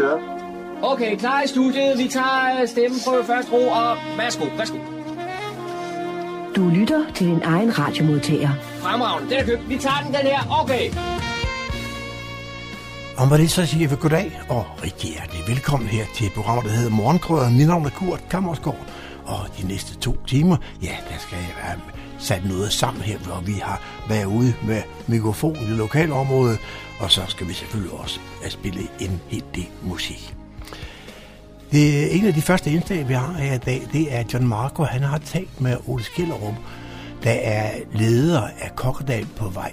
Vi kører. Okay, klar i studiet. Vi tager stemmen på første ro, og værsgo, værsgo. Du lytter til din egen radiomodtager. Fremragende, den er købt. Vi tager den, den her. Okay. Og med det så siger vi goddag og rigtig hjertelig velkommen her til et program, der hedder Morgenkrøder. Mit navn er Kurt Kammersgaard, og de næste to timer, ja, der skal jeg være sat noget sammen her, hvor vi har været ude med mikrofon i lokalområdet, og så skal vi selvfølgelig også spille en hel del musik. Det en af de første indslag, vi har her i dag, det er John Marco. Han har talt med Ole Skillerup, der er leder af Kokkedal på vej.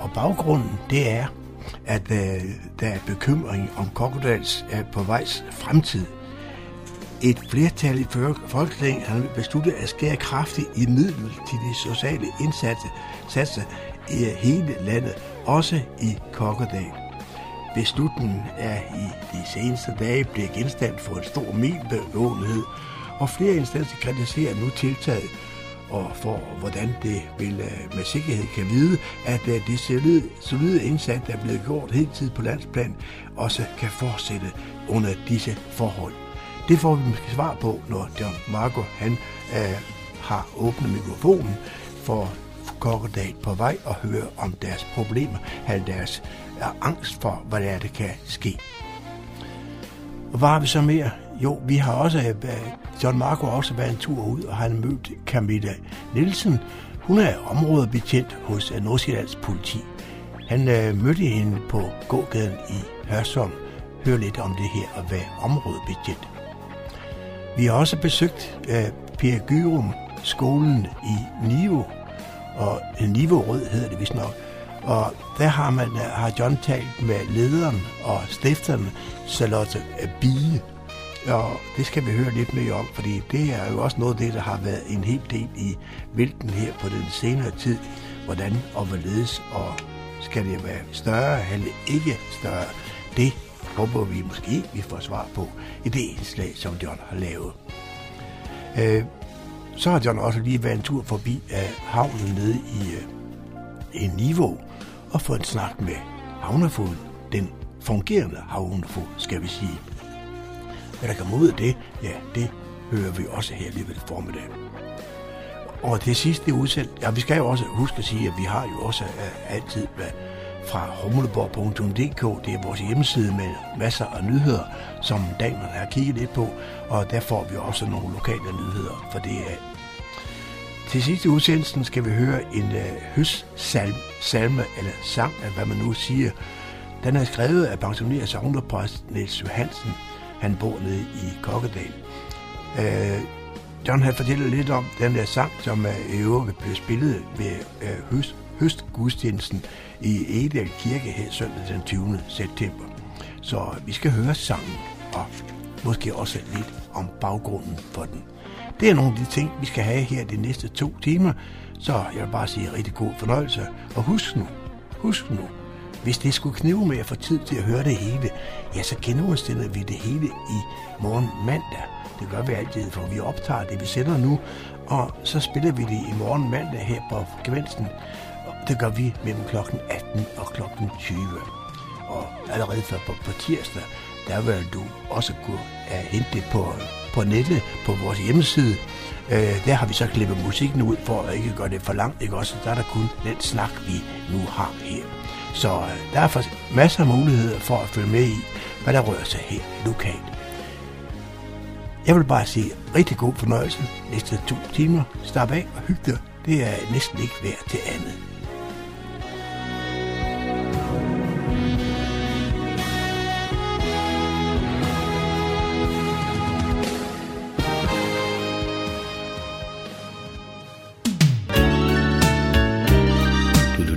Og baggrunden, det er, at øh, der er bekymring om Kokkedals er på vejs fremtid. Et flertal i Folketinget har besluttet at skære kraftigt i midlet til de sociale indsatser i hele landet, også i Kokkedal. Beslutningen er i de seneste dage blevet genstand for en stor mediebevågenhed, og flere instanser kritiserer nu tiltaget og for hvordan det vil øh, med sikkerhed kan vide, at øh, det solide, solide indsats, der er blevet gjort hele tiden på landsplan, også kan fortsætte under disse forhold. Det får vi måske svar på, når John Marco han, øh, har åbnet mikrofonen for Kokkedal på vej og høre om deres problemer, eller deres er angst for, hvad der, er, det kan ske. Og hvad har vi så mere? Jo, vi har også, øh, John Marco har også været en tur ud, og han mødt Camilla Nielsen. Hun er områdebetjent hos øh, Nordsjællands politi. Han øh, mødte hende på gågaden i Hørsholm. Hør lidt om det her at være områdebetjent. Vi har også besøgt øh, Per Gyrum skolen i Nivo, og Nivo Rød hedder det vist nok. Og der har, man, har John talt med lederen og stifteren, Charlotte Bie. Og det skal vi høre lidt mere om, fordi det er jo også noget af det, der har været en hel del i vælten her på den senere tid. Hvordan og hvorledes, og skal det være større eller ikke større? Det håber vi måske, vi får svar på i det indslag, som John har lavet. Øh, så har John også lige været en tur forbi af havnen nede i øh, en niveau og få en snak med havnefoden, den fungerende havnefod, skal vi sige. Hvad der kommer ud af det, ja, det hører vi også her lige ved formiddag. Og det sidste udsendt, ja, vi skal jo også huske at sige, at vi har jo også uh, altid hvad fra humleborg.dk, det er vores hjemmeside med masser af nyheder, som damerne har kigget lidt på, og der får vi også nogle lokale nyheder for det af. Til sidste udsendelsen skal vi høre en øh, uh, høstsalme, salme, eller sang, eller hvad man nu siger. Den er skrevet af pensioneret sovnepræst Niels Johansen. Han bor nede i Kokkedal. Uh, John har fortalt lidt om den der sang, som uh, i øvrigt blev spillet ved øh, høst, høstgudstjenesten i Edel Kirke her søndag den 20. september. Så vi skal høre sangen, og måske også lidt om baggrunden for den. Det er nogle af de ting, vi skal have her de næste to timer, så jeg vil bare sige rigtig god fornøjelse. Og husk nu, husk nu, hvis det skulle knive med at få tid til at høre det hele, ja, så genudstiller vi det hele i morgen mandag. Det gør vi altid, for vi optager det, vi sender nu, og så spiller vi det i morgen mandag her på Gevinsten. Det gør vi mellem kl. 18 og kl. 20. Og allerede for på, på tirsdag, der vil du også kunne uh, hente det på, på nettet, på vores hjemmeside. Uh, der har vi så klippet musikken ud, for at ikke gøre det for langt, ikke også? Der er der kun den snak, vi nu har her. Så uh, der er for masser af muligheder for at følge med i, hvad der rører sig her lokalt. Jeg vil bare sige rigtig god fornøjelse næste to timer. Stop af og hygge dig. Det er næsten ikke værd til andet.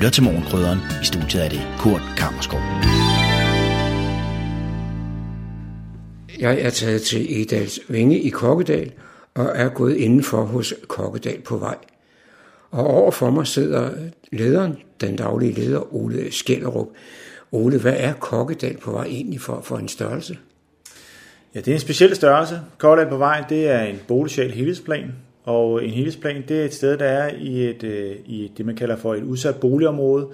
Lytter til Morgenkrydderen. I studiet er det Kurt Kammerskov. Jeg er taget til Edals Vinge i Kokkedal og er gået indenfor hos Kokkedal på vej. Og overfor mig sidder lederen, den daglige leder, Ole Skellerup. Ole, hvad er Kokkedal på vej egentlig for, for en størrelse? Ja, det er en speciel størrelse. Kokkedal på vej, det er en boligsocial helhedsplan, og en helhedsplan, det er et sted, der er i, et, øh, i det, man kalder for et udsat boligområde,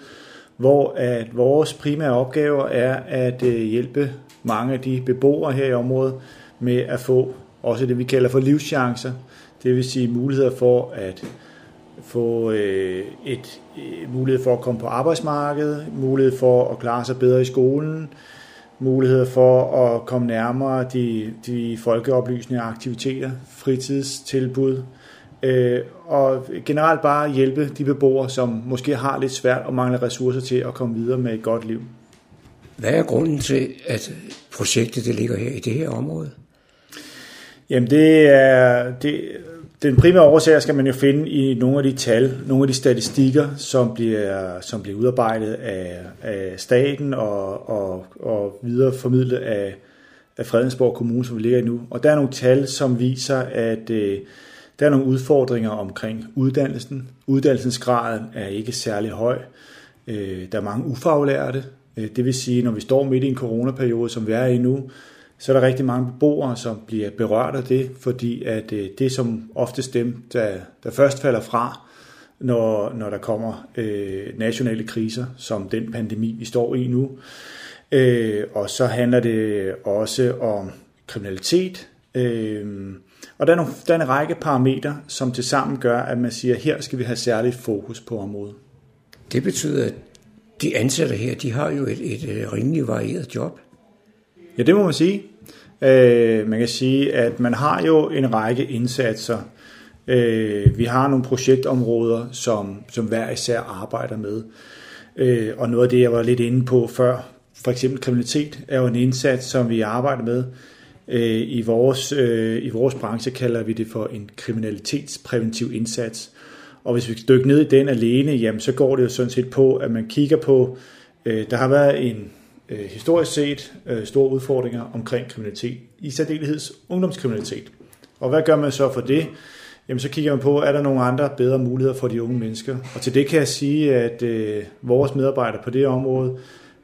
hvor at vores primære opgave er at øh, hjælpe mange af de beboere her i området med at få også det, vi kalder for livschancer. Det vil sige muligheder for at få øh, et, øh, mulighed for at komme på arbejdsmarkedet, mulighed for at klare sig bedre i skolen, muligheder for at komme nærmere de, de folkeoplysende aktiviteter, fritidstilbud, øh, og generelt bare hjælpe de beboere, som måske har lidt svært og mangler ressourcer til at komme videre med et godt liv. Hvad er grunden til, at projektet det ligger her i det her område? Jamen det er, det, den primære årsag skal man jo finde i nogle af de tal, nogle af de statistikker, som bliver, som bliver udarbejdet af, af staten og, og, og videreformidlet af, af Fredensborg Kommune, som vi ligger i nu. Og der er nogle tal, som viser, at øh, der er nogle udfordringer omkring uddannelsen. Uddannelsesgraden er ikke særlig høj. Øh, der er mange ufaglærte. Øh, det vil sige, når vi står midt i en coronaperiode, som vi er i nu, så er der rigtig mange beboere, som bliver berørt af det, fordi at øh, det som oftest dem, der, der først falder fra, når, når der kommer øh, nationale kriser, som den pandemi, vi står i nu. Øh, og så handler det også om kriminalitet. Øh, og der er, nogle, der er en række parametre, som til sammen gør, at man siger, at her skal vi have særligt fokus på området. Det betyder, at de ansatte her, de har jo et, et, et rimelig varieret job. Ja, det må man sige. Øh, man kan sige, at man har jo en række indsatser. Øh, vi har nogle projektområder, som, som hver især arbejder med. Øh, og noget af det, jeg var lidt inde på før, for eksempel kriminalitet, er jo en indsats, som vi arbejder med. Øh, I vores, øh, I vores branche kalder vi det for en kriminalitetspræventiv indsats. Og hvis vi dykker ned i den alene, jamen, så går det jo sådan set på, at man kigger på, øh, der har været en øh, historisk set øh, store udfordringer omkring kriminalitet, i særdeleshed ungdomskriminalitet. Og hvad gør man så for det? Jamen så kigger man på, er der nogle andre bedre muligheder for de unge mennesker? Og til det kan jeg sige, at øh, vores medarbejdere på det område,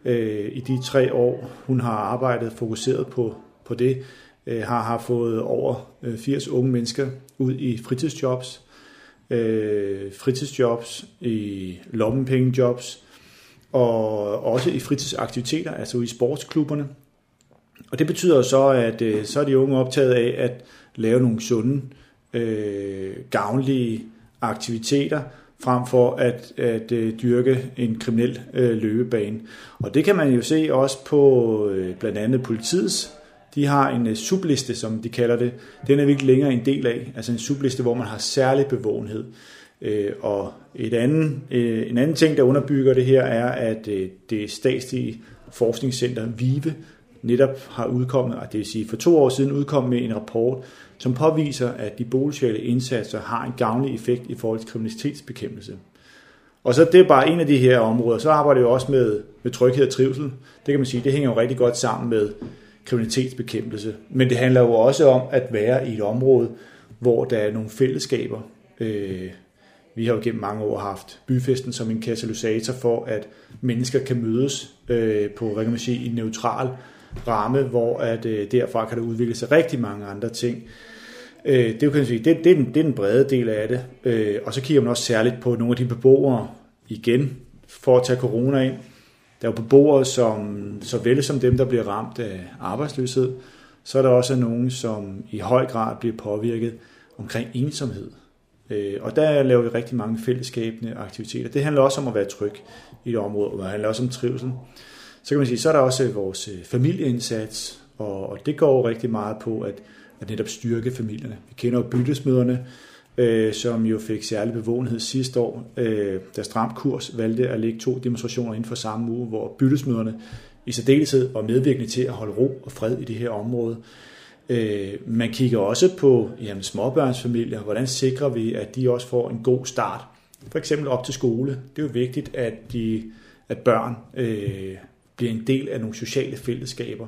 øh, i de tre år, hun har arbejdet fokuseret på, på det, øh, har, har fået over øh, 80 unge mennesker ud i fritidsjobs, øh, fritidsjobs, i lommepengejobs, og også i fritidsaktiviteter, altså i sportsklubberne. Og det betyder så, at øh, så er de unge optaget af at lave nogle sunde, øh, gavnlige aktiviteter, frem for at, at øh, dyrke en kriminel øh, løbebane. Og det kan man jo se også på øh, blandt andet politiets. De har en øh, subliste, som de kalder det. Den er vi ikke længere en del af. Altså en subliste, hvor man har særlig bevågenhed. Øh, og et anden, øh, en anden ting, der underbygger det her, er, at øh, det statslige forskningscenter VIVE netop har udkommet, og det vil sige for to år siden udkommet med en rapport, som påviser, at de boligsociale indsatser har en gavnlig effekt i forhold til kriminalitetsbekæmpelse. Og så det er bare en af de her områder. Så arbejder vi også med, med tryghed og trivsel. Det kan man sige, det hænger jo rigtig godt sammen med kriminalitetsbekæmpelse. Men det handler jo også om at være i et område, hvor der er nogle fællesskaber, øh, vi har jo gennem mange år haft byfesten som en katalysator for, at mennesker kan mødes øh, på, hvad kan man sige, en neutral ramme, hvor at øh, derfra kan der udvikle sig rigtig mange andre ting. Øh, det, kan man sige, det, det, er den, det er den brede del af det. Øh, og så kigger man også særligt på nogle af de beboere igen, for at tage corona ind. Der er jo beboere, som såvel som dem, der bliver ramt af arbejdsløshed, så er der også nogen, som i høj grad bliver påvirket omkring ensomhed. Øh, og der laver vi rigtig mange fællesskabende aktiviteter. Det handler også om at være tryg i et område, og det handler også om trivsel. Så kan man sige, så er der også vores øh, familieindsats, og, og det går jo rigtig meget på at, at netop styrke familierne. Vi kender jo byttesmøderne, øh, som jo fik særlig bevågenhed sidste år, øh, da Stram Kurs valgte at lægge to demonstrationer inden for samme uge, hvor byttesmøderne i særdeleshed var medvirkende til at holde ro og fred i det her område. Øh, man kigger også på jamen, småbørnsfamilier. Hvordan sikrer vi, at de også får en god start? For eksempel op til skole. Det er jo vigtigt, at, de, at børn øh, bliver en del af nogle sociale fællesskaber,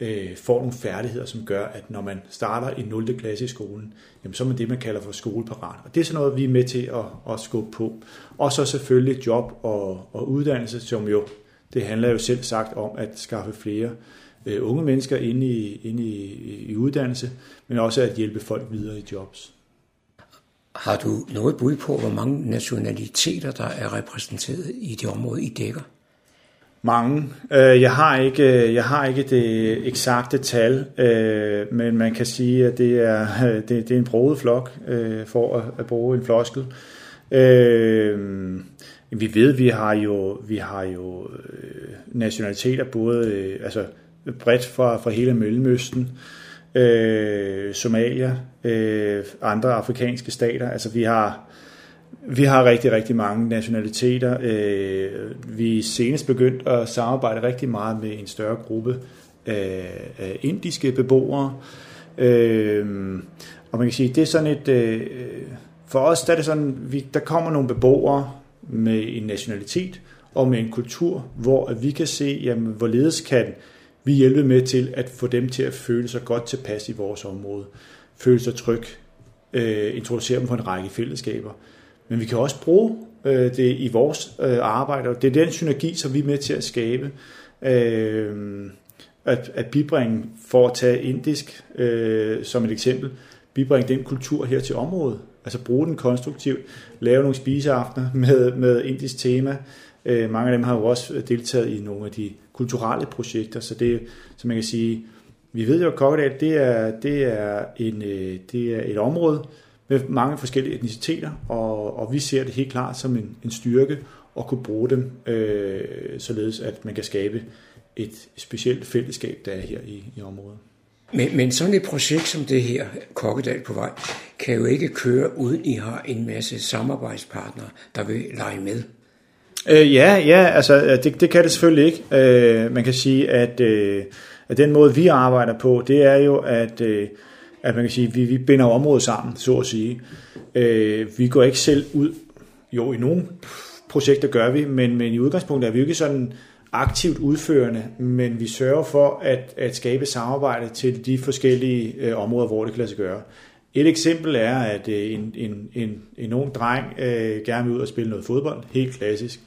øh, får nogle færdigheder, som gør, at når man starter i 0. klasse i skolen, jamen, så er man det, man kalder for skoleparat. Og det er sådan noget, vi er med til at, at skubbe på. Og så selvfølgelig job og, og uddannelse, som jo, det handler jo selv sagt om at skaffe flere øh, unge mennesker ind i, ind i, i uddannelse, men også at hjælpe folk videre i jobs. Har du noget bud på, hvor mange nationaliteter, der er repræsenteret i det område, I dækker? Mange. Øh, jeg har ikke, jeg har ikke det eksakte tal, øh, men man kan sige, at det er, det, det er en broget flok, øh, for at bruge en floskel. Vi ved, vi har jo, vi har jo nationaliteter både altså bredt fra, fra hele Mellemøsten, øh, Somalia, øh, andre afrikanske stater. Altså vi har vi har rigtig, rigtig mange nationaliteter. Øh, vi er senest begyndt at samarbejde rigtig meget med en større gruppe af, af indiske beboere. Øh, og man kan sige, det er sådan et... Øh, for os der er det sådan, vi, der kommer nogle beboere med en nationalitet og med en kultur, hvor vi kan se, jamen, hvorledes kan vi hjælpe med til at få dem til at føle sig godt tilpas i vores område, føle sig tryg, øh, introducere dem på en række fællesskaber. Men vi kan også bruge øh, det i vores øh, arbejde, og det er den synergi, som vi er med til at skabe. Øh, at, at bibringe, for at tage indisk øh, som et eksempel, bibringe den kultur her til området. Altså bruge den konstruktivt, lave nogle spiseaftener med, med indisk tema. Øh, mange af dem har jo også deltaget i nogle af de kulturelle projekter, så det, som man kan sige, vi ved jo, at Kokkedal, det er, det er, en, øh, det er et område, med mange forskellige etniciteter, og, og vi ser det helt klart som en, en styrke at kunne bruge dem, øh, således at man kan skabe et specielt fællesskab, der er her i, i området. Men, men sådan et projekt som det her, Kokkedal på vej, kan jo ikke køre, uden I har en masse samarbejdspartnere, der vil lege med. Øh, ja, ja, altså øh, det, det kan det selvfølgelig ikke. Øh, man kan sige, at, øh, at den måde, vi arbejder på, det er jo, at øh, at man kan sige, vi, vi binder området sammen, så at sige. Øh, vi går ikke selv ud, jo i nogle projekter gør vi, men, men i udgangspunktet er vi jo ikke sådan aktivt udførende, men vi sørger for at, at skabe samarbejde til de forskellige øh, områder, hvor det kan lade sig gøre. Et eksempel er, at øh, en, en, en, en ung dreng øh, gerne vil ud og spille noget fodbold, helt klassisk.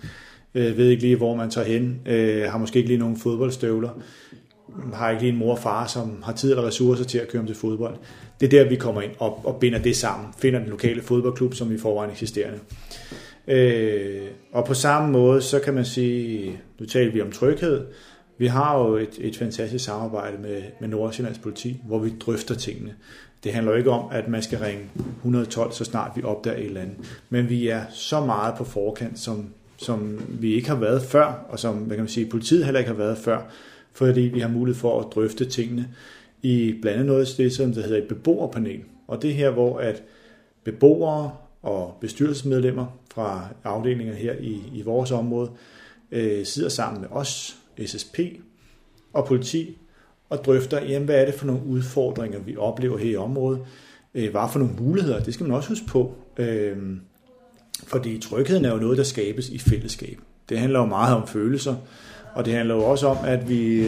Øh, ved ikke lige, hvor man tager hen, øh, har måske ikke lige nogen fodboldstøvler har ikke lige en mor og far, som har tid eller ressourcer til at køre dem til fodbold. Det er der, vi kommer ind og, og binder det sammen. Finder den lokale fodboldklub, som i forvejen eksisterende. Øh, og på samme måde, så kan man sige, nu taler vi om tryghed. Vi har jo et, et fantastisk samarbejde med, med Nordsjællands politi, hvor vi drøfter tingene. Det handler jo ikke om, at man skal ringe 112, så snart vi opdager et eller andet. Men vi er så meget på forkant, som, som vi ikke har været før, og som hvad kan man sige, politiet heller ikke har været før fordi vi har mulighed for at drøfte tingene i blandt andet noget af det, som der hedder et beboerpanel. Og det er her, hvor at beboere og bestyrelsesmedlemmer fra afdelinger her i, i vores område øh, sidder sammen med os, SSP og politi, og drøfter, jamen, hvad er det for nogle udfordringer, vi oplever her i området? Øh, hvad for nogle muligheder? Det skal man også huske på. Øh, fordi trygheden er jo noget, der skabes i fællesskab. Det handler jo meget om følelser. Og det handler jo også om, at vi,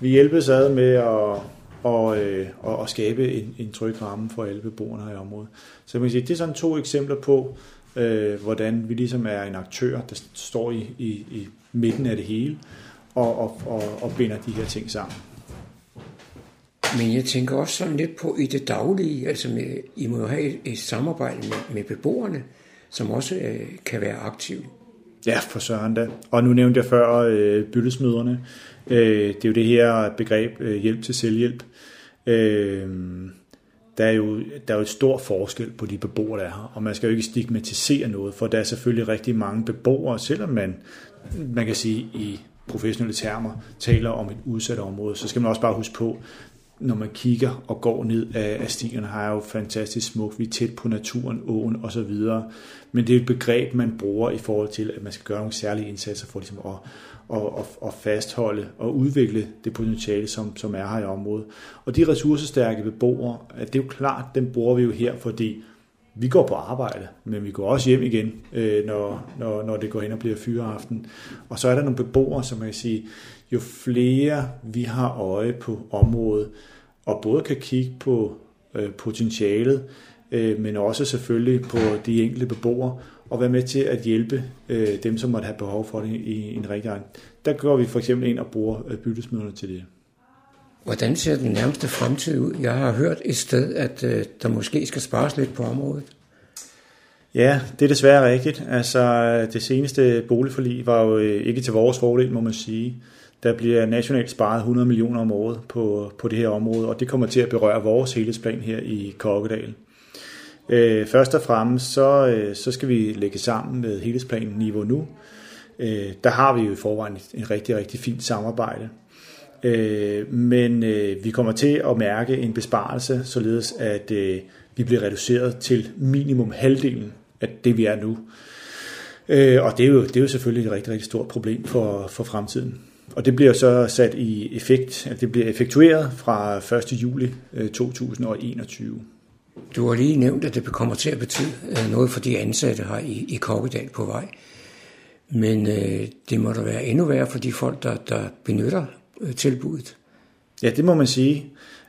vi hjælpes ad med at, og, øh, og, at skabe en, en tryg ramme for alle beboerne her i området. Så man kan sige, det er sådan to eksempler på, øh, hvordan vi ligesom er en aktør, der står i, i, i midten af det hele, og, og, og, og binder de her ting sammen. Men jeg tænker også sådan lidt på i det daglige, altså med, I må jo have et, et samarbejde med, med beboerne, som også øh, kan være aktive. Ja, for søren da. Og nu nævnte jeg før øh, byttesmøderne. Øh, det er jo det her begreb øh, hjælp til selvhjælp. Øh, der er, jo, der er jo et stor forskel på de beboere, der er her, og man skal jo ikke stigmatisere noget, for der er selvfølgelig rigtig mange beboere, selvom man, man kan sige i professionelle termer, taler om et udsat område, så skal man også bare huske på, når man kigger og går ned af, af stierne, har jeg jo fantastisk smukt. Vi er tæt på naturen, åen og så videre. Men det er et begreb, man bruger i forhold til, at man skal gøre nogle særlige indsatser for ligesom at, at, at, at fastholde og udvikle det potentiale, som, som er her i området. Og de ressourcestærke beboere, det er jo klart, dem bruger vi jo her, fordi vi går på arbejde, men vi går også hjem igen, øh, når, når, når det går ind og bliver fyreaften. Og så er der nogle beboere, som man kan sige, jo flere vi har øje på området, og både kan kigge på øh, potentialet, øh, men også selvfølgelig på de enkelte beboere, og være med til at hjælpe øh, dem, som måtte have behov for det i en rigtig egen. Der går vi for eksempel ind og bruger øh, byttesmøderne til det. Hvordan ser den nærmeste fremtid ud? Jeg har hørt et sted, at øh, der måske skal spares lidt på området. Ja, det er desværre rigtigt. Altså, det seneste boligforlig var jo øh, ikke til vores fordel, må man sige. Der bliver nationalt sparet 100 millioner om året på, på det her område, og det kommer til at berøre vores helhedsplan her i Kokkedal. Øh, først og fremmest så, øh, så skal vi lægge sammen med helhedsplanen Niveau Nu. Øh, der har vi jo i forvejen et, et rigtig, rigtig fint samarbejde. Øh, men øh, vi kommer til at mærke en besparelse, således at øh, vi bliver reduceret til minimum halvdelen af det, vi er nu. Øh, og det er, jo, det er jo selvfølgelig et rigtig, rigtig stort problem for, for fremtiden. Og det bliver så sat i effekt, at det bliver effektueret fra 1. juli øh, 2021. Du har lige nævnt, at det kommer til at betyde øh, noget for de ansatte her i, i Kokkedal på vej. Men øh, det må da være endnu værre for de folk, der, der benytter Øh, tilbuddet. Ja, det må man sige.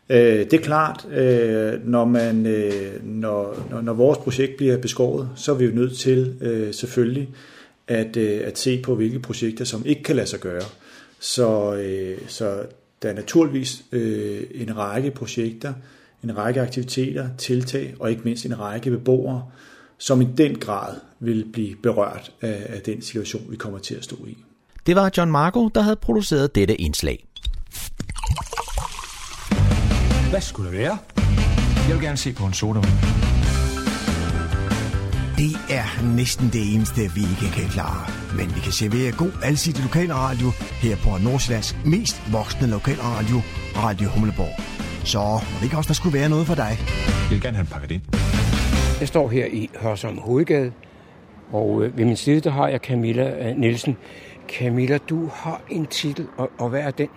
Øh, det er klart, øh, når, man, når, når, når vores projekt bliver beskåret, så er vi jo nødt til selvfølgelig at, at se på, hvilke projekter, som ikke kan lade sig gøre. Så, så der er naturligvis en række projekter, en række aktiviteter, tiltag og ikke mindst en række beboere, som i den grad vil blive berørt af, af den situation, vi kommer til at stå i. Det var John Marco, der havde produceret dette indslag. Hvad skulle det være? Jeg vil gerne se på en sodavand. Det er næsten det eneste, vi ikke kan klare. Men vi kan servere god alsidig lokalradio her på Nordsjællands mest voksne lokalradio, Radio Humleborg. Så må det ikke også, der skulle være noget for dig. Jeg vil gerne have en pakket ind. Jeg står her i Hørsholm Hovedgade, og øh, ved min side der har jeg Camilla øh, Nielsen. Camilla, du har en titel, og, og hvad er den?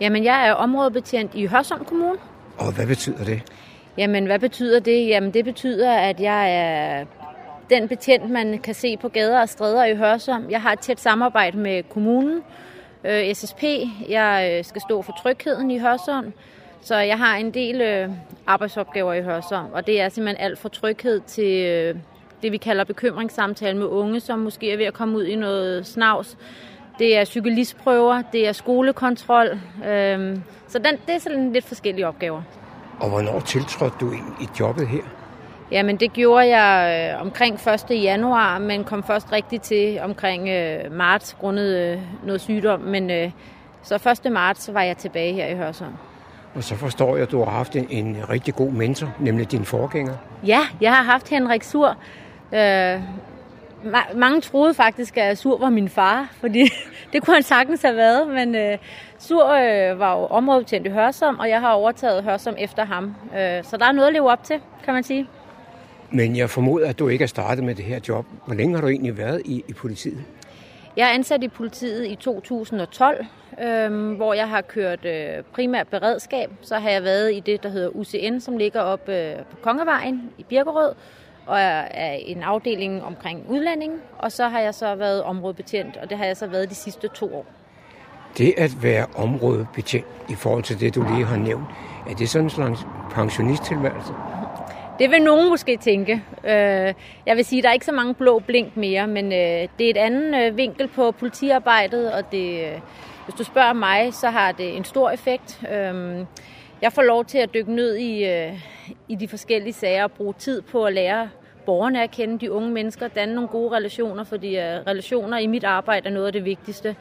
Jamen, jeg er områdebetjent i Hørsholm Kommune. Og hvad betyder det? Jamen, hvad betyder det? Jamen, det betyder, at jeg er den betjent, man kan se på gader og stræder i Hørsholm. Jeg har et tæt samarbejde med kommunen, øh, SSP. Jeg øh, skal stå for trygheden i Hørsholm. Så jeg har en del øh, arbejdsopgaver i Hørsholm, og det er simpelthen alt fra tryghed til øh, det, vi kalder bekymringssamtale med unge, som måske er ved at komme ud i noget snavs. Det er cyklistprøver, det er skolekontrol. Øh, så den, det er sådan lidt forskellige opgaver. Og hvornår tiltrådte du i jobbet her? Jamen det gjorde jeg øh, omkring 1. januar, men kom først rigtig til omkring øh, marts grundet øh, noget sygdom. Men øh, så 1. marts var jeg tilbage her i Hørsholm. Og så forstår jeg, at du har haft en, en rigtig god mentor, nemlig din forgænger. Ja, jeg har haft Henrik Sur. Øh, ma- mange troede faktisk, at Sur var min far, fordi det kunne han sagtens have været. Men øh, Sur øh, var jo områdebetjent i Hørsom, og jeg har overtaget Hørsom efter ham. Øh, så der er noget at leve op til, kan man sige. Men jeg formoder, at du ikke er startet med det her job. Hvor længe har du egentlig været i, i politiet? Jeg er ansat i politiet i 2012, øhm, hvor jeg har kørt øh, primært beredskab. Så har jeg været i det, der hedder UCN, som ligger op øh, på Kongevejen i Birkerød, og er, en afdeling omkring udlænding. Og så har jeg så været områdebetjent, og det har jeg så været de sidste to år. Det at være områdebetjent i forhold til det, du lige har nævnt, er det sådan en slags pensionisttilværelse? Det vil nogen måske tænke. Øh, jeg vil sige, at der er ikke så mange blå blink mere, men øh, det er et andet øh, vinkel på politiarbejdet, og det, hvis du spørger mig, så har det en stor effekt. Jeg får lov til at dykke ned i, i de forskellige sager og bruge tid på at lære borgerne at kende, de unge mennesker, danne nogle gode relationer, fordi relationer i mit arbejde er noget af det vigtigste.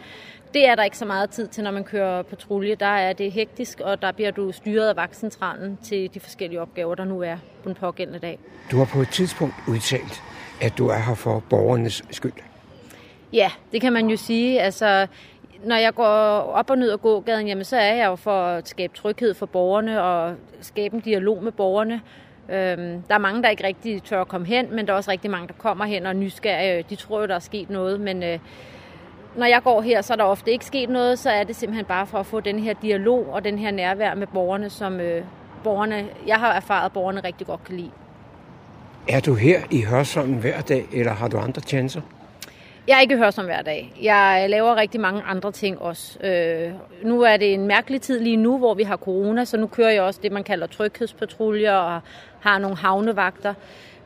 Det er der ikke så meget tid til, når man kører patrulje. Der er det hektisk, og der bliver du styret af vagtcentralen til de forskellige opgaver, der nu er på den pågældende dag. Du har på et tidspunkt udtalt, at du er her for borgernes skyld. Ja, det kan man jo sige. Altså, når jeg går op og ned ad gågaden, jamen, så er jeg jo for at skabe tryghed for borgerne og skabe en dialog med borgerne. Øhm, der er mange, der ikke rigtig tør at komme hen, men der er også rigtig mange, der kommer hen og er nysgerrige. Øh, de tror jo, der er sket noget, men øh, når jeg går her, så er der ofte ikke sket noget, så er det simpelthen bare for at få den her dialog og den her nærvær med borgerne, som øh, borgerne, jeg har erfaret, at borgerne rigtig godt kan lide. Er du her i Hørsholm hver dag, eller har du andre chancer? Jeg er ikke hørsom hver dag. Jeg laver rigtig mange andre ting også. Øh, nu er det en mærkelig tid lige nu, hvor vi har corona, så nu kører jeg også det, man kalder tryghedspatruljer og har nogle havnevagter.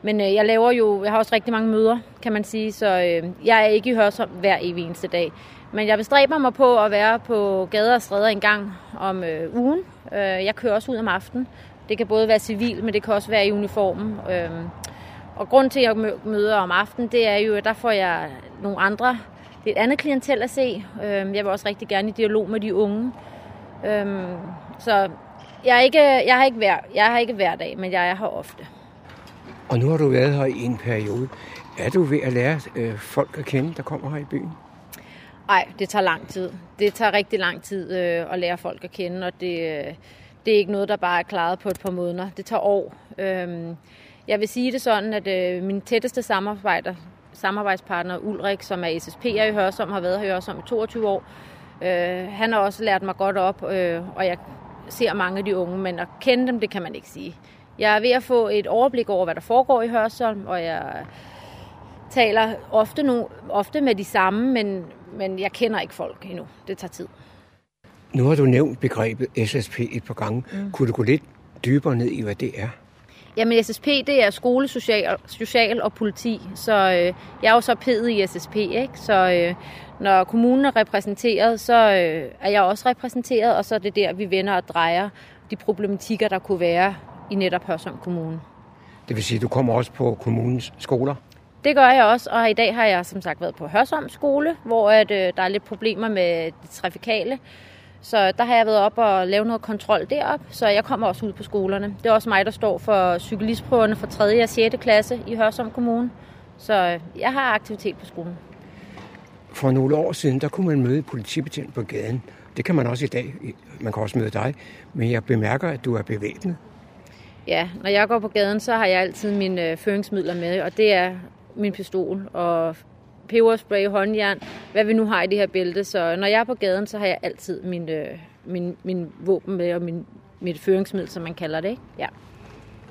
Men øh, jeg laver jo, jeg har også rigtig mange møder, kan man sige, så øh, jeg er ikke hørsom hver evig eneste dag. Men jeg bestræber mig på at være på gader og stræder en gang om øh, ugen. Øh, jeg kører også ud om aftenen. Det kan både være civil, men det kan også være i uniformen. Øh, og grund til, at jeg møder om aftenen, det er jo, at der får jeg nogle andre, det er et andet klientel at se. Øhm, jeg vil også rigtig gerne i dialog med de unge. Øhm, så jeg, er ikke, jeg, har ikke hver, jeg har ikke hver dag, men jeg er her ofte. Og nu har du været her i en periode. Er du ved at lære øh, folk at kende, der kommer her i byen? Nej, det tager lang tid. Det tager rigtig lang tid øh, at lære folk at kende, og det, øh, det er ikke noget, der bare er klaret på et par måneder. Det tager år. Øhm, jeg vil sige det sådan, at øh, min tætteste samarbejder, samarbejdspartner Ulrik, som er SSP'er i Hørsom, har været her i Hørsom i 22 år. Øh, han har også lært mig godt op, øh, og jeg ser mange af de unge, men at kende dem, det kan man ikke sige. Jeg er ved at få et overblik over, hvad der foregår i Hørsholm, og jeg taler ofte, no, ofte med de samme, men, men jeg kender ikke folk endnu. Det tager tid. Nu har du nævnt begrebet SSP et par gange. Mm. Kunne du gå lidt dybere ned i, hvad det er? Jamen SSP, det er skole, social, social og politi, så øh, jeg er jo så pedet i SSP, ikke? Så øh, når kommunen er repræsenteret, så øh, er jeg også repræsenteret, og så er det der, vi vender og drejer de problematikker, der kunne være i netop Hørsholm Kommune. Det vil sige, at du kommer også på kommunens skoler? Det gør jeg også, og i dag har jeg som sagt været på Hørsholm skole, hvor at, øh, der er lidt problemer med det trafikale. Så der har jeg været op og lavet noget kontrol derop, så jeg kommer også ud på skolerne. Det er også mig, der står for cyklistprøverne for 3. og 6. klasse i Hørsholm Kommune. Så øh, jeg har aktivitet på skolen. For nogle år siden, der kunne man møde politibetjent på gaden. Det kan man også i dag. Man kan også møde dig. Men jeg bemærker, at du er bevæbnet. Ja, når jeg går på gaden, så har jeg altid mine øh, føringsmidler med, og det er min pistol og peberspray, håndjern, hvad vi nu har i det her bælte. Så når jeg er på gaden, så har jeg altid min, øh, min, min våben med og min, mit føringsmiddel, som man kalder det. Ikke? Ja.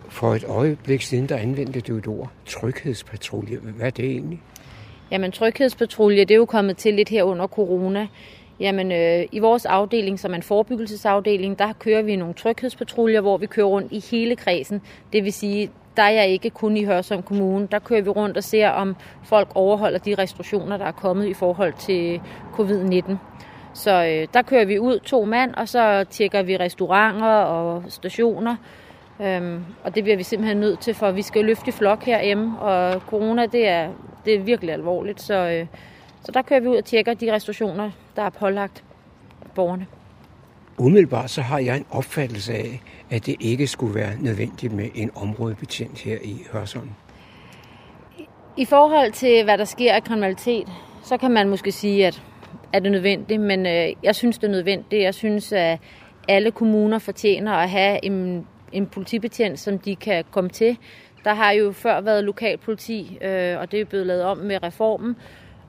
For et øjeblik siden, der anvendte du et ord, tryghedspatrulje. Hvad er det egentlig? Jamen, tryghedspatrulje, det er jo kommet til lidt her under corona. Jamen, øh, i vores afdeling, som er en forebyggelsesafdeling, der kører vi nogle tryghedspatruljer, hvor vi kører rundt i hele kredsen. Det vil sige, der er jeg ikke kun i Hørsholm Kommune. Der kører vi rundt og ser, om folk overholder de restriktioner, der er kommet i forhold til covid-19. Så øh, der kører vi ud to mand, og så tjekker vi restauranter og stationer. Øhm, og det bliver vi simpelthen nødt til, for vi skal løfte i flok herhjemme, og corona det er, det er virkelig alvorligt. Så, øh, så der kører vi ud og tjekker de restriktioner, der er pålagt borgerne. Umiddelbart så har jeg en opfattelse af, at det ikke skulle være nødvendigt med en områdebetjent her i Hørsholm. I forhold til, hvad der sker af kriminalitet, så kan man måske sige, at er det nødvendigt, men øh, jeg synes, det er nødvendigt. Jeg synes, at alle kommuner fortjener at have en, en politibetjent, som de kan komme til. Der har jo før været lokalpoliti, øh, og det er blevet lavet om med reformen.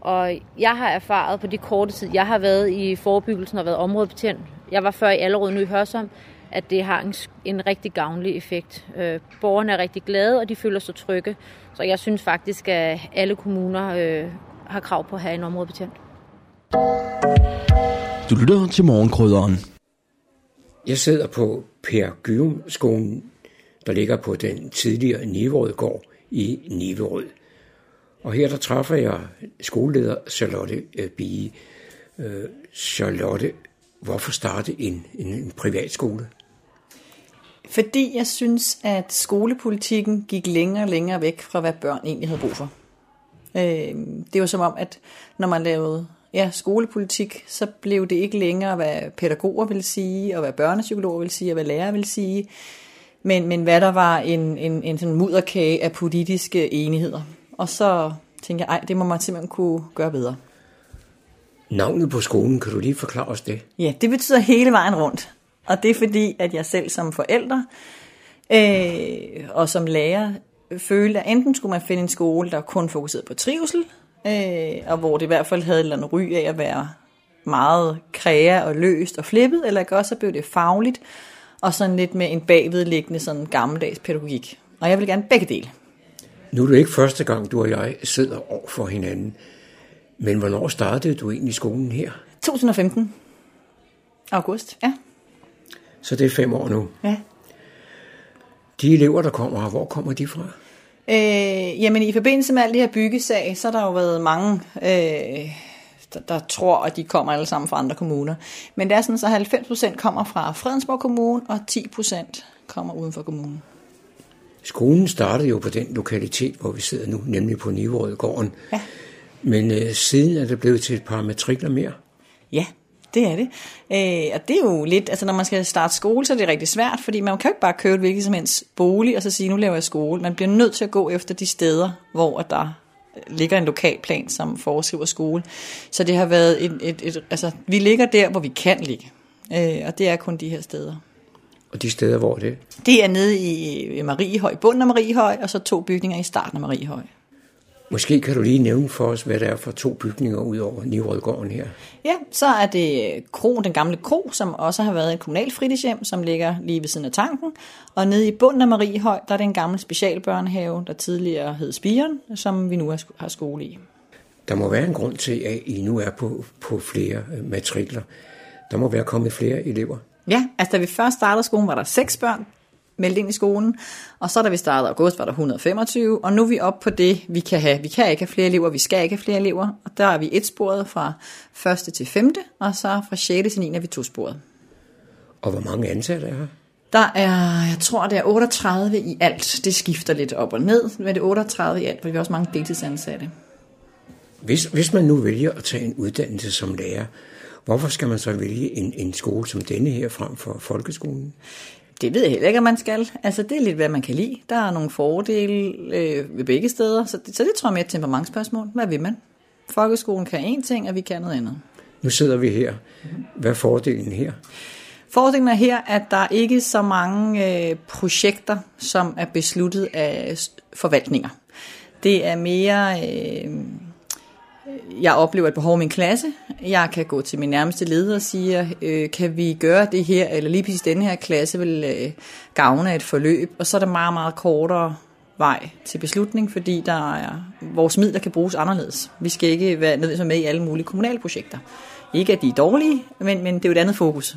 Og jeg har erfaret på de korte tid, jeg har været i forebyggelsen og været områdebetjent. Jeg var før i Allerød, nu i Hørsholm at det har en, en rigtig gavnlig effekt. Øh, borgerne er rigtig glade, og de føler sig trygge. Så jeg synes faktisk, at alle kommuner øh, har krav på at have en områdebetjent. Du lytter til morgenkrydderen. Jeg sidder på Per Gyrum skolen, der ligger på den tidligere Niverød gård i Niverød. Og her der træffer jeg skoleleder Charlotte øh, Bie. Øh, Charlotte, hvorfor starte en, en, en privatskole? Fordi jeg synes, at skolepolitikken gik længere og længere væk fra, hvad børn egentlig havde brug for. Øhm, det var som om, at når man lavede ja, skolepolitik, så blev det ikke længere, hvad pædagoger ville sige, og hvad børnepsykologer ville sige, og hvad lærere ville sige, men, men hvad der var en, en, en sådan mudderkage af politiske enigheder. Og så tænkte jeg, ej, det må man simpelthen kunne gøre bedre. Navnet på skolen, kan du lige forklare os det? Ja, det betyder hele vejen rundt. Og det er fordi, at jeg selv som forælder øh, og som lærer følte, at enten skulle man finde en skole, der kun fokuserede på trivsel, øh, og hvor det i hvert fald havde et eller andet ry af at være meget kræa og løst og flippet, eller også så blev det fagligt, og sådan lidt med en bagvedliggende sådan gammeldags pædagogik. Og jeg vil gerne begge dele. Nu er det ikke første gang, du og jeg sidder over for hinanden. Men hvornår startede du egentlig skolen her? 2015. August, ja. Så det er fem år nu. Ja. De elever, der kommer her, hvor kommer de fra? Øh, jamen i forbindelse med alt det her byggesag, så har der jo været mange, øh, der, der tror, at de kommer alle sammen fra andre kommuner. Men det er sådan, så 90% kommer fra Fredensborg Kommune, og 10% kommer uden for kommunen. Skolen startede jo på den lokalitet, hvor vi sidder nu, nemlig på Niveauet Ja. Men øh, siden er det blevet til et par matrikler mere. Ja, det er det. Øh, og det er jo lidt, altså når man skal starte skole, så er det rigtig svært, fordi man kan jo ikke bare købe et hvilket som helst bolig, og så sige, nu laver jeg skole. Man bliver nødt til at gå efter de steder, hvor der ligger en lokalplan, som foreskriver skole. Så det har været et, et, et altså vi ligger der, hvor vi kan ligge. Øh, og det er kun de her steder. Og de steder, hvor er det? Det er nede i Mariehøj, bunden af Mariehøj, og så to bygninger i starten af Mariehøj. Måske kan du lige nævne for os, hvad det er for to bygninger ud over Nivrødgården her. Ja, så er det Kro, den gamle Kro, som også har været et kommunalt fritidshjem, som ligger lige ved siden af tanken. Og nede i bunden af Mariehøj, der er det en gammel specialbørnehave, der tidligere hed Spiren, som vi nu har skole i. Der må være en grund til, at I nu er på, på flere øh, matrikler. Der må være kommet flere elever. Ja, altså da vi først startede skolen, var der seks børn meldt ind i skolen. Og så da vi startede august, var der 125, og nu er vi oppe på det, vi kan have. Vi kan ikke have flere elever, vi skal ikke have flere elever. Og der er vi et sporet fra 1. til 5. og så fra 6. til 9. er vi to sporet. Og hvor mange ansatte er her? Der er, jeg tror, det er 38 i alt. Det skifter lidt op og ned, men det er 38 i alt, for vi har også mange deltidsansatte. Hvis, hvis man nu vælger at tage en uddannelse som lærer, hvorfor skal man så vælge en, en skole som denne her frem for folkeskolen? Det ved jeg heller ikke, om man skal. Altså, det er lidt, hvad man kan lide. Der er nogle fordele øh, ved begge steder, så det, så det tror jeg mere et temperamentsspørgsmål. Hvad vil man? Folkeskolen kan én ting, og vi kan noget andet. Nu sidder vi her. Hvad er fordelen her? Fordelen er her, at der er ikke så mange øh, projekter, som er besluttet af forvaltninger. Det er mere... Øh, jeg oplever et behov i min klasse. Jeg kan gå til min nærmeste leder og sige, øh, kan vi gøre det her, eller lige præcis denne her klasse vil øh, gavne et forløb. Og så er der meget, meget kortere vej til beslutning, fordi der er, vores midler kan bruges anderledes. Vi skal ikke være nødt med i alle mulige kommunale projekter. Ikke at de er dårlige, men, men det er jo et andet fokus.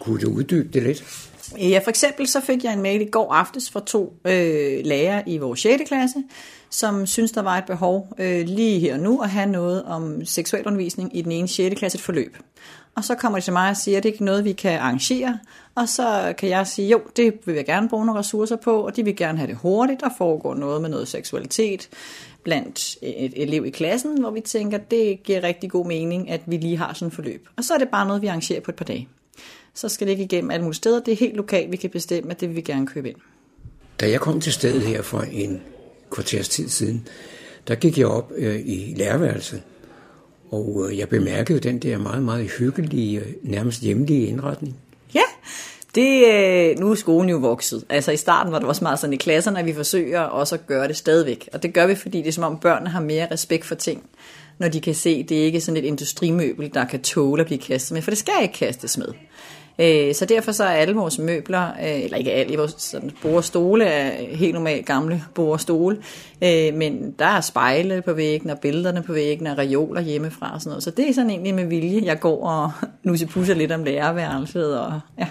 Kunne du uddybe det lidt? Ja, for eksempel så fik jeg en mail i går aftes fra to øh, lærere i vores 6. klasse, som synes, der var et behov øh, lige her og nu at have noget om seksualundervisning i den ene 6. klasse forløb. Og så kommer de til mig og siger, at det ikke er noget, vi kan arrangere. Og så kan jeg sige, jo, det vil jeg gerne bruge nogle ressourcer på, og de vil gerne have det hurtigt, og foregår noget med noget seksualitet blandt et elev i klassen, hvor vi tænker, det giver rigtig god mening, at vi lige har sådan et forløb. Og så er det bare noget, vi arrangerer på et par dage. Så skal det ikke igennem alle mulige steder. Det er helt lokalt, vi kan bestemme, at det vil vi gerne købe ind. Da jeg kom til stedet her for en kvarters tid siden, der gik jeg op øh, i lærerværelset, og øh, jeg bemærkede den der meget, meget hyggelige, øh, nærmest hjemlige indretning. Ja, det, øh, nu er skolen jo vokset. Altså i starten var det også meget sådan i klasserne, at vi forsøger også at gøre det stadigvæk. Og det gør vi, fordi det er som om børnene har mere respekt for ting, når de kan se, at det ikke er sådan et industrimøbel, der kan tåle at blive kastet med, for det skal ikke kastes med. Øh, så derfor så er alle vores møbler, øh, eller ikke alle, vores sådan, bord og stole er helt normalt gamle bord og stole, øh, men der er spejle på væggen, og billederne på væggen, og reoler hjemmefra og sådan noget. Så det er sådan egentlig med vilje, jeg går og pusser lidt om lærerværelset, og ja.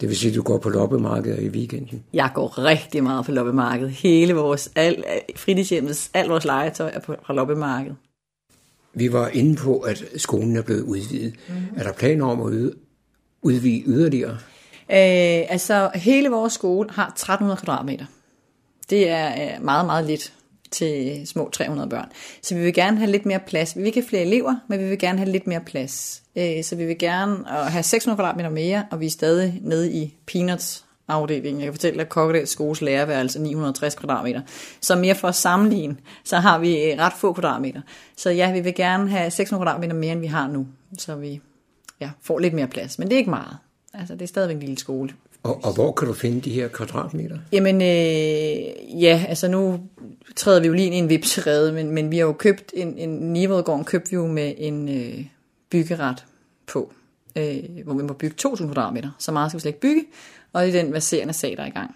Det vil sige, at du går på loppemarkedet i weekenden? Jeg går rigtig meget på loppemarkedet. Hele vores, al, fritidshjemmets, al vores legetøj er på, på loppemarkedet. Vi var inde på, at skolen er blevet udvidet. Mm. Er der planer om at udvide yderligere? Øh, altså, hele vores skole har 1300 kvadratmeter. Det er øh, meget, meget lidt til små 300 børn. Så vi vil gerne have lidt mere plads. Vi vil ikke have flere elever, men vi vil gerne have lidt mere plads. Øh, så vi vil gerne øh, have 600 kvadratmeter mere, og vi er stadig nede i peanuts afdelingen. Jeg kan fortælle, at Kokkedals skoles lærerværelse er 960 kvadratmeter. Så mere for at sammenligne, så har vi øh, ret få kvadratmeter. Så ja, vi vil gerne have 600 kvadratmeter mere, end vi har nu. Så vi ja, får lidt mere plads, men det er ikke meget. Altså, det er stadigvæk en lille skole. Og, og hvor kan du finde de her kvadratmeter? Jamen, øh, ja, altså nu træder vi jo lige ind i en vipserede, men, men vi har jo købt en, en Nivedgården købte vi jo med en øh, byggeret på, øh, hvor vi må bygge 2.000 kvadratmeter. Så meget skal vi slet ikke bygge, og det er den baserende sag, der er i gang.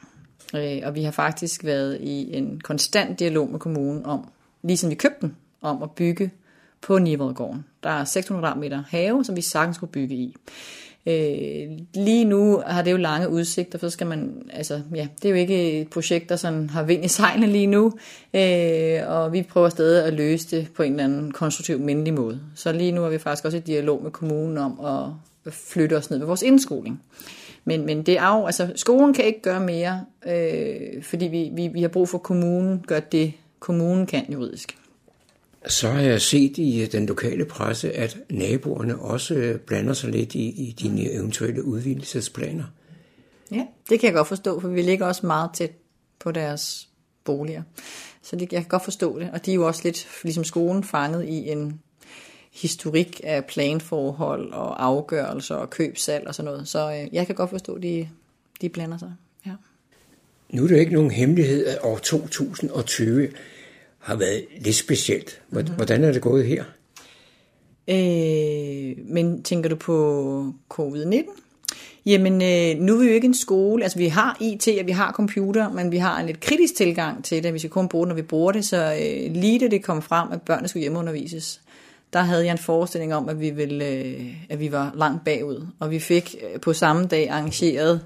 Øh, og vi har faktisk været i en konstant dialog med kommunen om, ligesom vi købte den, om at bygge på Nivedgården. Der er 600 meter have, som vi sagtens skulle bygge i. Øh, lige nu har det jo lange udsigter, for så skal man, altså ja, det er jo ikke et projekt, der sådan har vind i sejlene lige nu, øh, og vi prøver stadig at løse det på en eller anden konstruktiv, mindelig måde. Så lige nu er vi faktisk også i dialog med kommunen om at flytte os ned ved vores indskoling. Men, men det er jo, altså skolen kan ikke gøre mere, øh, fordi vi, vi, vi har brug for, at kommunen gør det, kommunen kan juridisk. Så har jeg set i den lokale presse, at naboerne også blander sig lidt i, i dine eventuelle udvidelsesplaner. Ja, det kan jeg godt forstå, for vi ligger også meget tæt på deres boliger. Så det, jeg kan godt forstå det, og de er jo også lidt, ligesom skolen, fanget i en historik af planforhold og afgørelser og købsal og sådan noget. Så øh, jeg kan godt forstå, at de, de blander sig. Ja. Nu er det ikke nogen hemmelighed, at år 2020 har været lidt specielt. Mhm. Hvordan er det gået her? Øh, men tænker du på covid-19? Jamen, øh, nu er vi jo ikke en skole. Altså, vi har IT, og vi har computer, men vi har en lidt kritisk tilgang til det. Vi skal kun bruge det, når vi bruger det. Så øh, lige da det kom frem, at børnene skulle hjemmeundervises, der havde jeg en forestilling om, at vi, ville, øh, at vi var langt bagud. Og vi fik øh, på samme dag arrangeret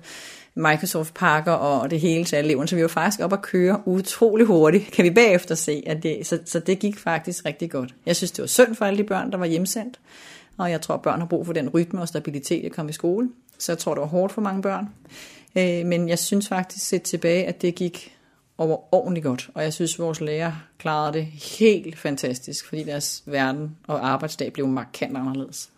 Microsoft-pakker og det hele til eleverne, så vi var faktisk op at køre utrolig hurtigt, kan vi bagefter se. At det, så, så det gik faktisk rigtig godt. Jeg synes, det var synd for alle de børn, der var hjemsendt, og jeg tror, at børn har brug for den rytme og stabilitet at komme i skole. Så jeg tror, det var hårdt for mange børn. Øh, men jeg synes faktisk set tilbage, at det gik over ordentligt godt, og jeg synes, vores lærer klarede det helt fantastisk, fordi deres verden og arbejdsdag blev markant anderledes.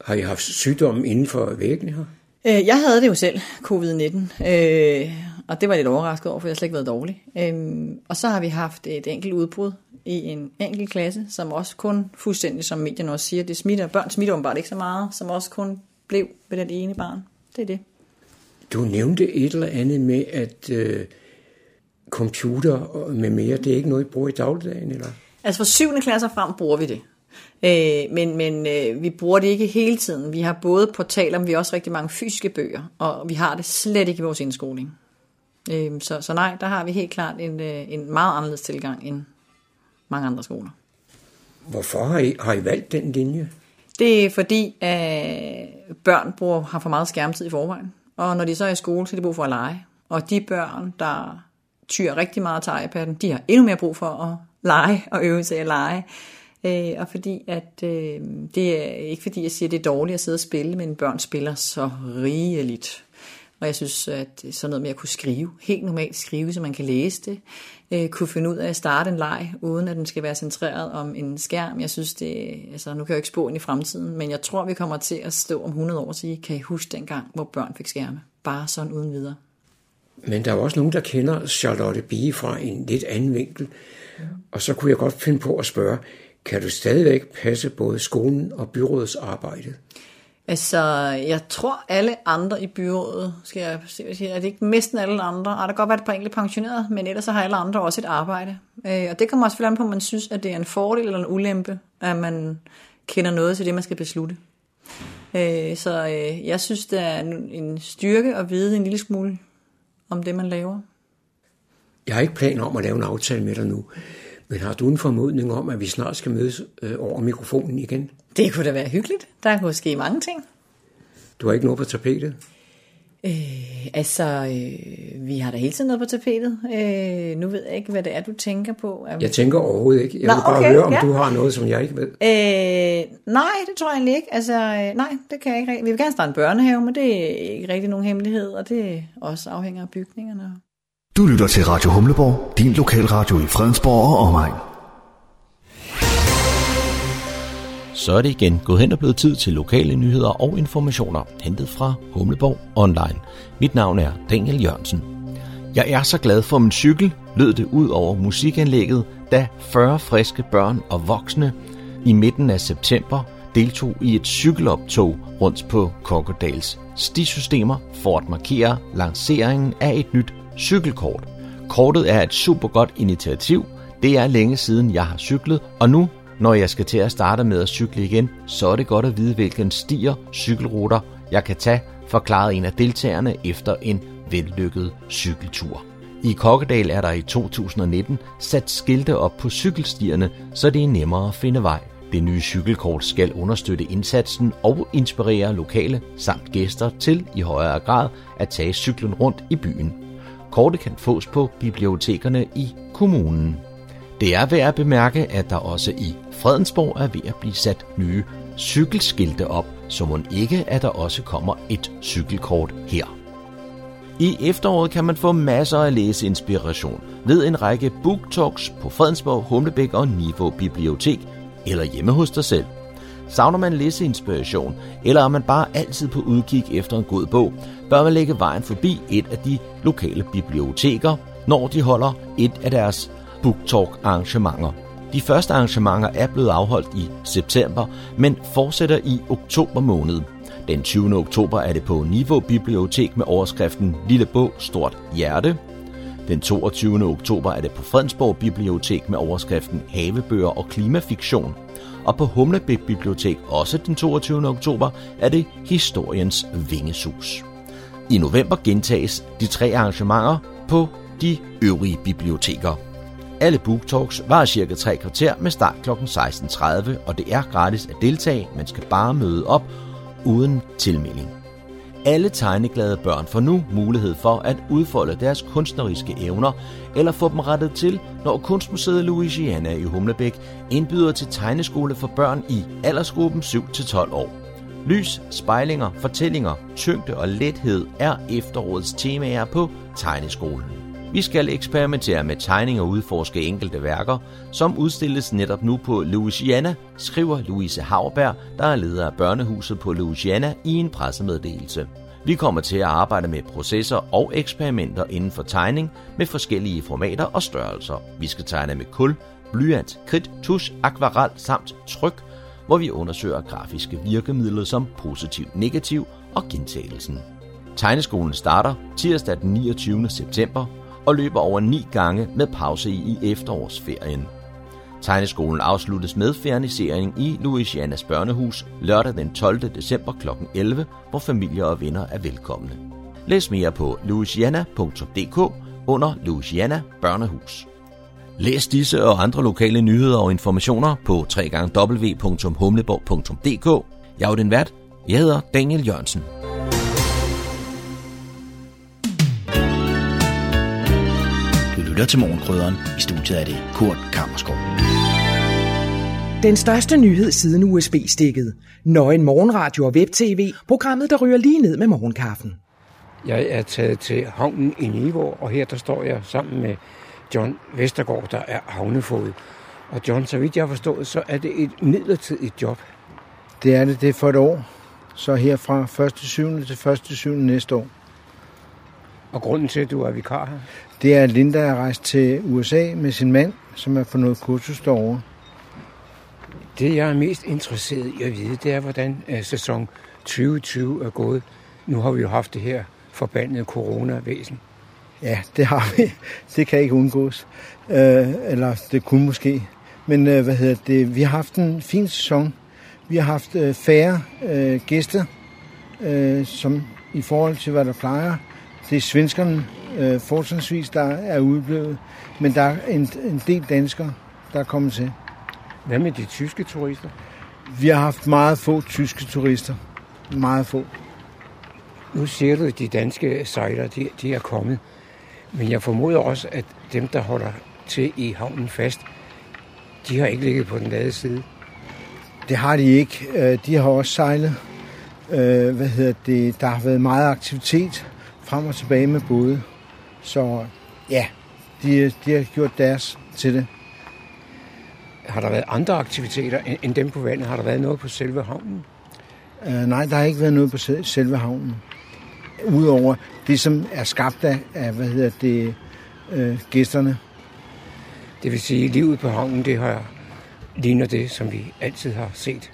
Har I haft sygdomme inden for væggene her? Øh, Jeg havde det jo selv, covid-19, øh, og det var lidt overrasket over, for jeg har slet ikke været dårlig. Øh, og så har vi haft et enkelt udbrud i en enkelt klasse, som også kun fuldstændig, som medierne også siger, det smitter, børn smitter åbenbart ikke så meget, som også kun blev ved den ene barn. Det er det. Du nævnte et eller andet med, at øh, computer og med mere, det er ikke noget, I bruger i dagligdagen, eller? Altså fra 7. klasse frem bruger vi det. Øh, men men øh, vi bruger det ikke hele tiden. Vi har både portaler, men vi har også rigtig mange fysiske bøger, og vi har det slet ikke i vores indskoling. Øh, så, så nej, der har vi helt klart en, øh, en meget anderledes tilgang end mange andre skoler. Hvorfor har I, har I valgt den linje? Det er fordi, at børn bruger, har for meget skærmtid i forvejen. Og når de så er i skole, så er de brug for at lege. Og de børn, der tyr rigtig meget til iPad'en, de har endnu mere brug for at lege og øve sig at lege. Øh, og fordi at øh, det er ikke fordi jeg siger at det er dårligt at sidde og spille, men børn spiller så rigeligt. Og jeg synes at sådan noget med at kunne skrive, helt normalt skrive, så man kan læse det, øh, kunne finde ud af at starte en leg, uden at den skal være centreret om en skærm. Jeg synes det, altså nu kan jeg jo ikke spå ind i fremtiden, men jeg tror vi kommer til at stå om 100 år og sige, kan I huske dengang, hvor børn fik skærme? Bare sådan uden videre. Men der er jo også nogen, der kender Charlotte Bie fra en lidt anden vinkel. Og så kunne jeg godt finde på at spørge, kan du stadigvæk passe både skolen og byrådets arbejde? Altså, jeg tror alle andre i byrådet, skal jeg siger, er det ikke næsten alle andre? Ah, der kan godt være et par enkelte pensioneret, men ellers så har alle andre også et arbejde. Øh, og det kommer også an på, om man synes, at det er en fordel eller en ulempe, at man kender noget til det, man skal beslutte. Øh, så øh, jeg synes, det er en- en styrke at vide en lille smule om det, man laver. Jeg har ikke planer om at lave en aftale med dig nu. Men har du en formodning om, at vi snart skal mødes øh, over mikrofonen igen? Det kunne da være hyggeligt. Der kunne ske mange ting. Du har ikke noget på tapetet? Øh, altså, øh, vi har da hele tiden noget på tapetet. Øh, nu ved jeg ikke, hvad det er, du tænker på. Er- Jeg tænker overhovedet ikke. Jeg Nå, vil bare okay, høre, om ja. du har noget, som jeg ikke ved. Øh, nej, det tror jeg egentlig ikke. Altså, øh, nej, det kan jeg ikke. Vi vil gerne starte en børnehave, men det er ikke rigtig nogen hemmelighed, og det også afhænger af bygningerne. Du lytter til Radio Humleborg, din lokalradio i Fredensborg og omegn. Så er det igen gået hen og blevet tid til lokale nyheder og informationer, hentet fra Humleborg Online. Mit navn er Daniel Jørgensen. Jeg er så glad for min cykel, lød det ud over musikanlægget, da 40 friske børn og voksne i midten af september deltog i et cykeloptog rundt på Kokkedals stisystemer for at markere lanceringen af et nyt cykelkort. Kortet er et super godt initiativ. Det er længe siden, jeg har cyklet, og nu, når jeg skal til at starte med at cykle igen, så er det godt at vide, hvilken stier, cykelruter jeg kan tage, forklarede en af deltagerne efter en vellykket cykeltur. I Kokkedal er der i 2019 sat skilte op på cykelstierne, så det er nemmere at finde vej. Det nye cykelkort skal understøtte indsatsen og inspirere lokale samt gæster til i højere grad at tage cyklen rundt i byen. Kortet kan fås på bibliotekerne i kommunen. Det er værd at bemærke, at der også i Fredensborg er ved at blive sat nye cykelskilte op, så må ikke, at der også kommer et cykelkort her. I efteråret kan man få masser af læseinspiration ved en række booktalks på Fredensborg, Humlebæk og Niveau Bibliotek eller hjemme hos dig selv. Savner man læseinspiration, eller er man bare altid på udkig efter en god bog, bør man lægge vejen forbi et af de lokale biblioteker, når de holder et af deres booktalk arrangementer. De første arrangementer er blevet afholdt i september, men fortsætter i oktober måned. Den 20. oktober er det på Niveau Bibliotek med overskriften Lille bog, stort hjerte. Den 22. oktober er det på Fredensborg Bibliotek med overskriften Havebøger og klimafiktion. Og på Humlebæk Bibliotek, også den 22. oktober, er det Historiens Vingesus. I november gentages de tre arrangementer på de øvrige biblioteker. Alle booktalks var cirka 3 kvarter med start kl. 16.30, og det er gratis at deltage. Man skal bare møde op uden tilmelding. Alle tegneglade børn får nu mulighed for at udfolde deres kunstneriske evner eller få dem rettet til, når Kunstmuseet Louisiana i Humlebæk indbyder til tegneskole for børn i aldersgruppen 7-12 år. Lys, spejlinger, fortællinger, tyngde og lethed er efterårets temaer på tegneskolen. Vi skal eksperimentere med tegning og udforske enkelte værker, som udstilles netop nu på Louisiana, skriver Louise Havberg, der er leder af børnehuset på Louisiana i en pressemeddelelse. Vi kommer til at arbejde med processer og eksperimenter inden for tegning med forskellige formater og størrelser. Vi skal tegne med kul, blyant, kridt, tusch, akvarel samt tryk, hvor vi undersøger grafiske virkemidler som positiv, negativ og gentagelsen. Tegneskolen starter tirsdag den 29. september og løber over ni gange med pause i i efterårsferien. Tegneskolen afsluttes med fernisering i Louisianas børnehus lørdag den 12. december kl. 11, hvor familier og venner er velkomne. Læs mere på louisiana.dk under Louisiana Børnehus. Læs disse og andre lokale nyheder og informationer på www.humleborg.dk. Jeg er din vært. Jeg hedder Daniel Jørgensen. Lytter til Morgenkrydderen. I studiet er det Kurt Kammerskov. Den største nyhed siden USB-stikket. Nøgen morgenradio og web-tv. Programmet, der ryger lige ned med morgenkaffen. Jeg er taget til havnen i Nivå, og her der står jeg sammen med John Vestergaard, der er havnefod. Og John, så vidt jeg har forstået, så er det et midlertidigt job. Det er det, det er for et år. Så her fra 1. 7. til 1. 7. næste år. Og grunden til, at du er vikar her? Det er, at Linda er rejst til USA med sin mand, som er for noget kursus derovre. Det, jeg er mest interesseret i at vide, det er, hvordan uh, sæson 2020 er gået. Nu har vi jo haft det her forbandede coronavæsen. Ja, det har vi. Det kan ikke undgås. Uh, eller det kunne måske. Men uh, hvad hedder det? Vi har haft en fin sæson. Vi har haft uh, færre uh, gæster, uh, som i forhold til, hvad der plejer. Det er svenskerne, øh, fortrinsvis, der er udblevet, men der er en, en del danskere, der er kommet til. Hvad med de tyske turister? Vi har haft meget få tyske turister. Meget få. Nu siger du, at de danske sejlere, de, de er kommet. Men jeg formoder også, at dem, der holder til i havnen fast, de har ikke ligget på den lade side. Det har de ikke. Øh, de har også sejlet. Øh, hvad hedder det? Der har været meget aktivitet frem og tilbage med både. Så ja, de, de har gjort deres til det. Har der været andre aktiviteter end dem på vandet? Har der været noget på selve havnen? Uh, nej, der har ikke været noget på selve havnen. Udover det, som er skabt af, af hvad hedder det, uh, gæsterne. Det vil sige, at livet på havnen, det har ligner det, som vi altid har set.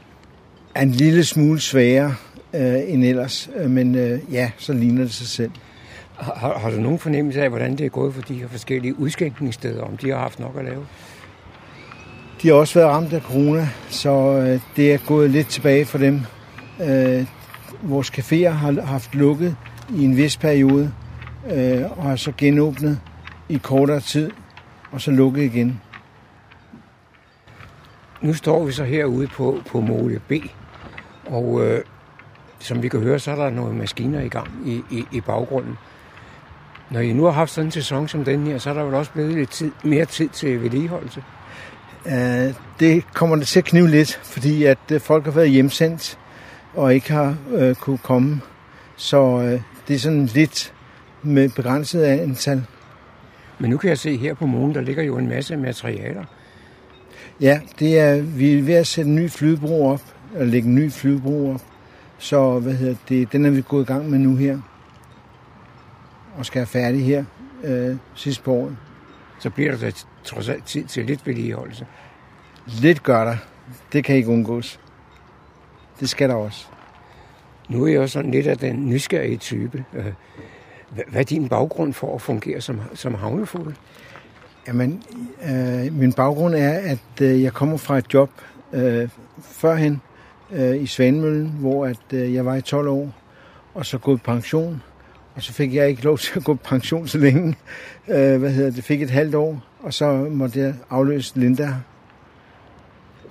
Er en lille smule sværere uh, end ellers, uh, men uh, ja, så ligner det sig selv. Har, har du nogen fornemmelse af, hvordan det er gået for de her forskellige udskænkningssteder, om de har haft nok at lave? De har også været ramt af corona, så øh, det er gået lidt tilbage for dem. Øh, vores caféer har haft lukket i en vis periode, øh, og har så genåbnet i kortere tid, og så lukket igen. Nu står vi så herude på, på Mole B, og øh, som vi kan høre, så er der nogle maskiner i gang i, i, i baggrunden. Når I nu har haft sådan en sæson som den her, så er der vel også blevet lidt tid, mere tid til vedligeholdelse? Uh, det kommer det til at knive lidt, fordi at uh, folk har været hjemsendt. og ikke har øh, kunne komme. Så øh, det er sådan lidt med begrænset antal. Men nu kan jeg se her på månen, der ligger jo en masse materialer. Ja, det er, vi er ved at sætte en ny flydebro op, eller lægge en ny flydebro op. Så hvad hedder det, den er vi gået i gang med nu her. Og skal være færdig her øh, sidste på året. Så bliver der trods alt tid til lidt vedligeholdelse. Lidt gør der. Det kan ikke undgås. Det skal der også. Nu er jeg også sådan lidt af den nysgerrige type. Øh, hvad er din baggrund for at fungere som, som havnefugl? Jamen, øh, min baggrund er, at øh, jeg kommer fra et job øh, førhen øh, i Svanemøllen, hvor at, øh, jeg var i 12 år, og så gået pension. Og så fik jeg ikke lov til at gå på pension så længe. Øh, hvad hedder det? Fik et halvt år, og så måtte jeg afløse Linda.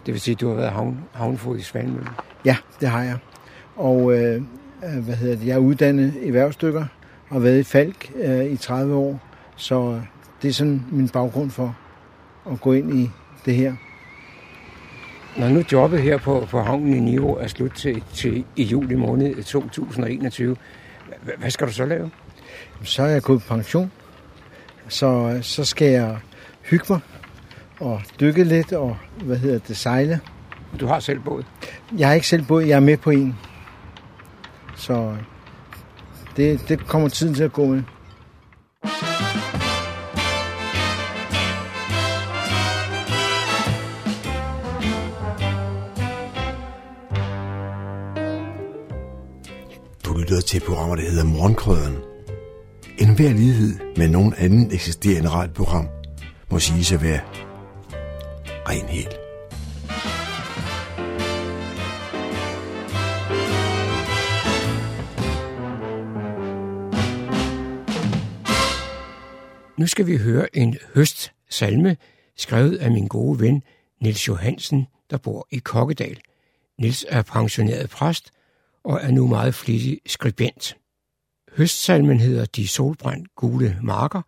Det vil sige, at du har været havn, havnefod i Svanemøllen? Ja, det har jeg. Og øh, øh hvad hedder det? jeg er uddannet i erhvervsstykker og været i Falk øh, i 30 år. Så det er sådan min baggrund for at gå ind i det her. Når nu jobbet her på, på havnen i Niveau er slut til, til i juli måned 2021, hvad skal du så lave? Så er jeg gået på pension. Så, så skal jeg hygge mig og dykke lidt og hvad hedder det, sejle. Du har selv båd? Jeg har ikke selv båd, jeg er med på en. Så det, det kommer tiden til at gå med. Du lytter til programmer, der hedder Morgenkrøden. En hver lighed med nogen anden eksisterende radioprogram må sige at være ren helt. Nu skal vi høre en høstsalme, skrevet af min gode ven Nils Johansen, der bor i Kokkedal. Nils er pensioneret præst og er nu meget flittig skribent. Høstsalmen hedder De solbrændt gule marker,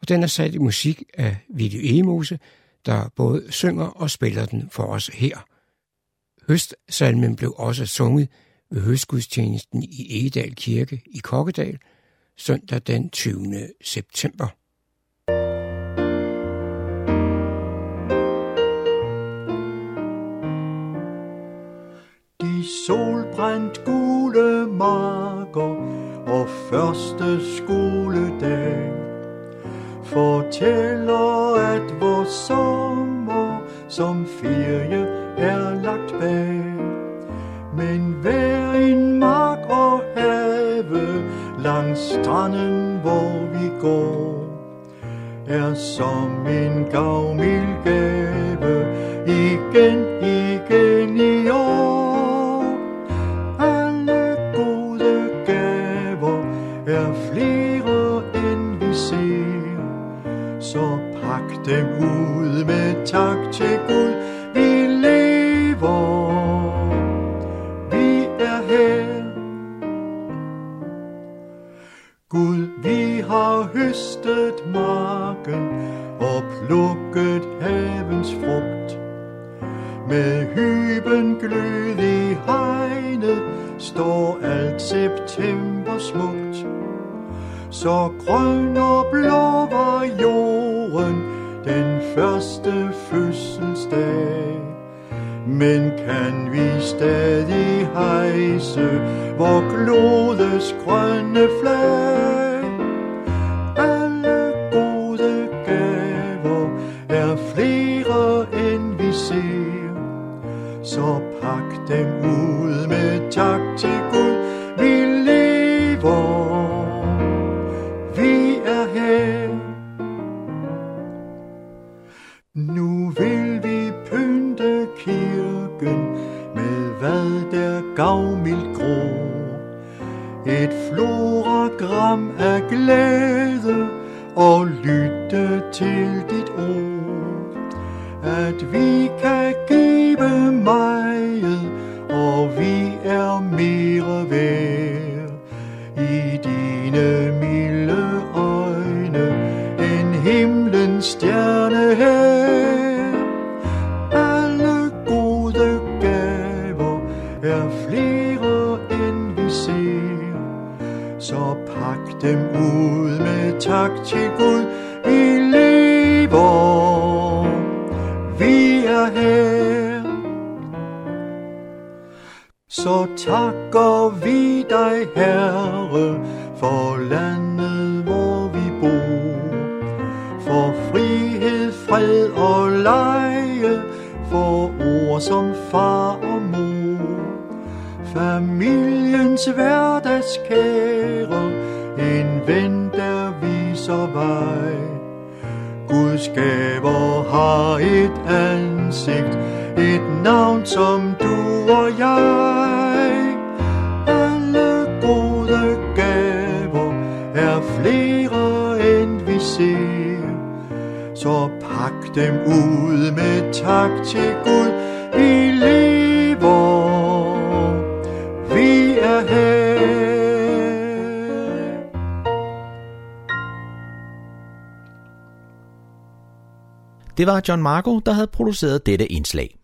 og den er sat i musik af Ville Emose, der både synger og spiller den for os her. Høstsalmen blev også sunget ved høstgudstjenesten i Egedal Kirke i Kokkedal søndag den 20. september. solbrændt gule marker og første skoledag fortæller, at vores sommer som ferie er lagt bag. Men hver en mark og have langs stranden, hvor vi går, er som en gavmild gave igen, i Med hyben glød i hegnet står alt september smukt. Så grøn og blå var jorden, den første fødselsdag. Men kan vi stadig hejse vor klodes grønne flag? Så takker vi dig, Herre, for landet, hvor vi bor. For frihed, fred og leje, for ord som far og mor. Familiens hverdagskære, en ven, der viser vej. Guds gaver har et ansigt, et navn som du og jeg. Dem ud med tak til Gud, vi lever, vi er her. Det var John Marco, der havde produceret dette indslag.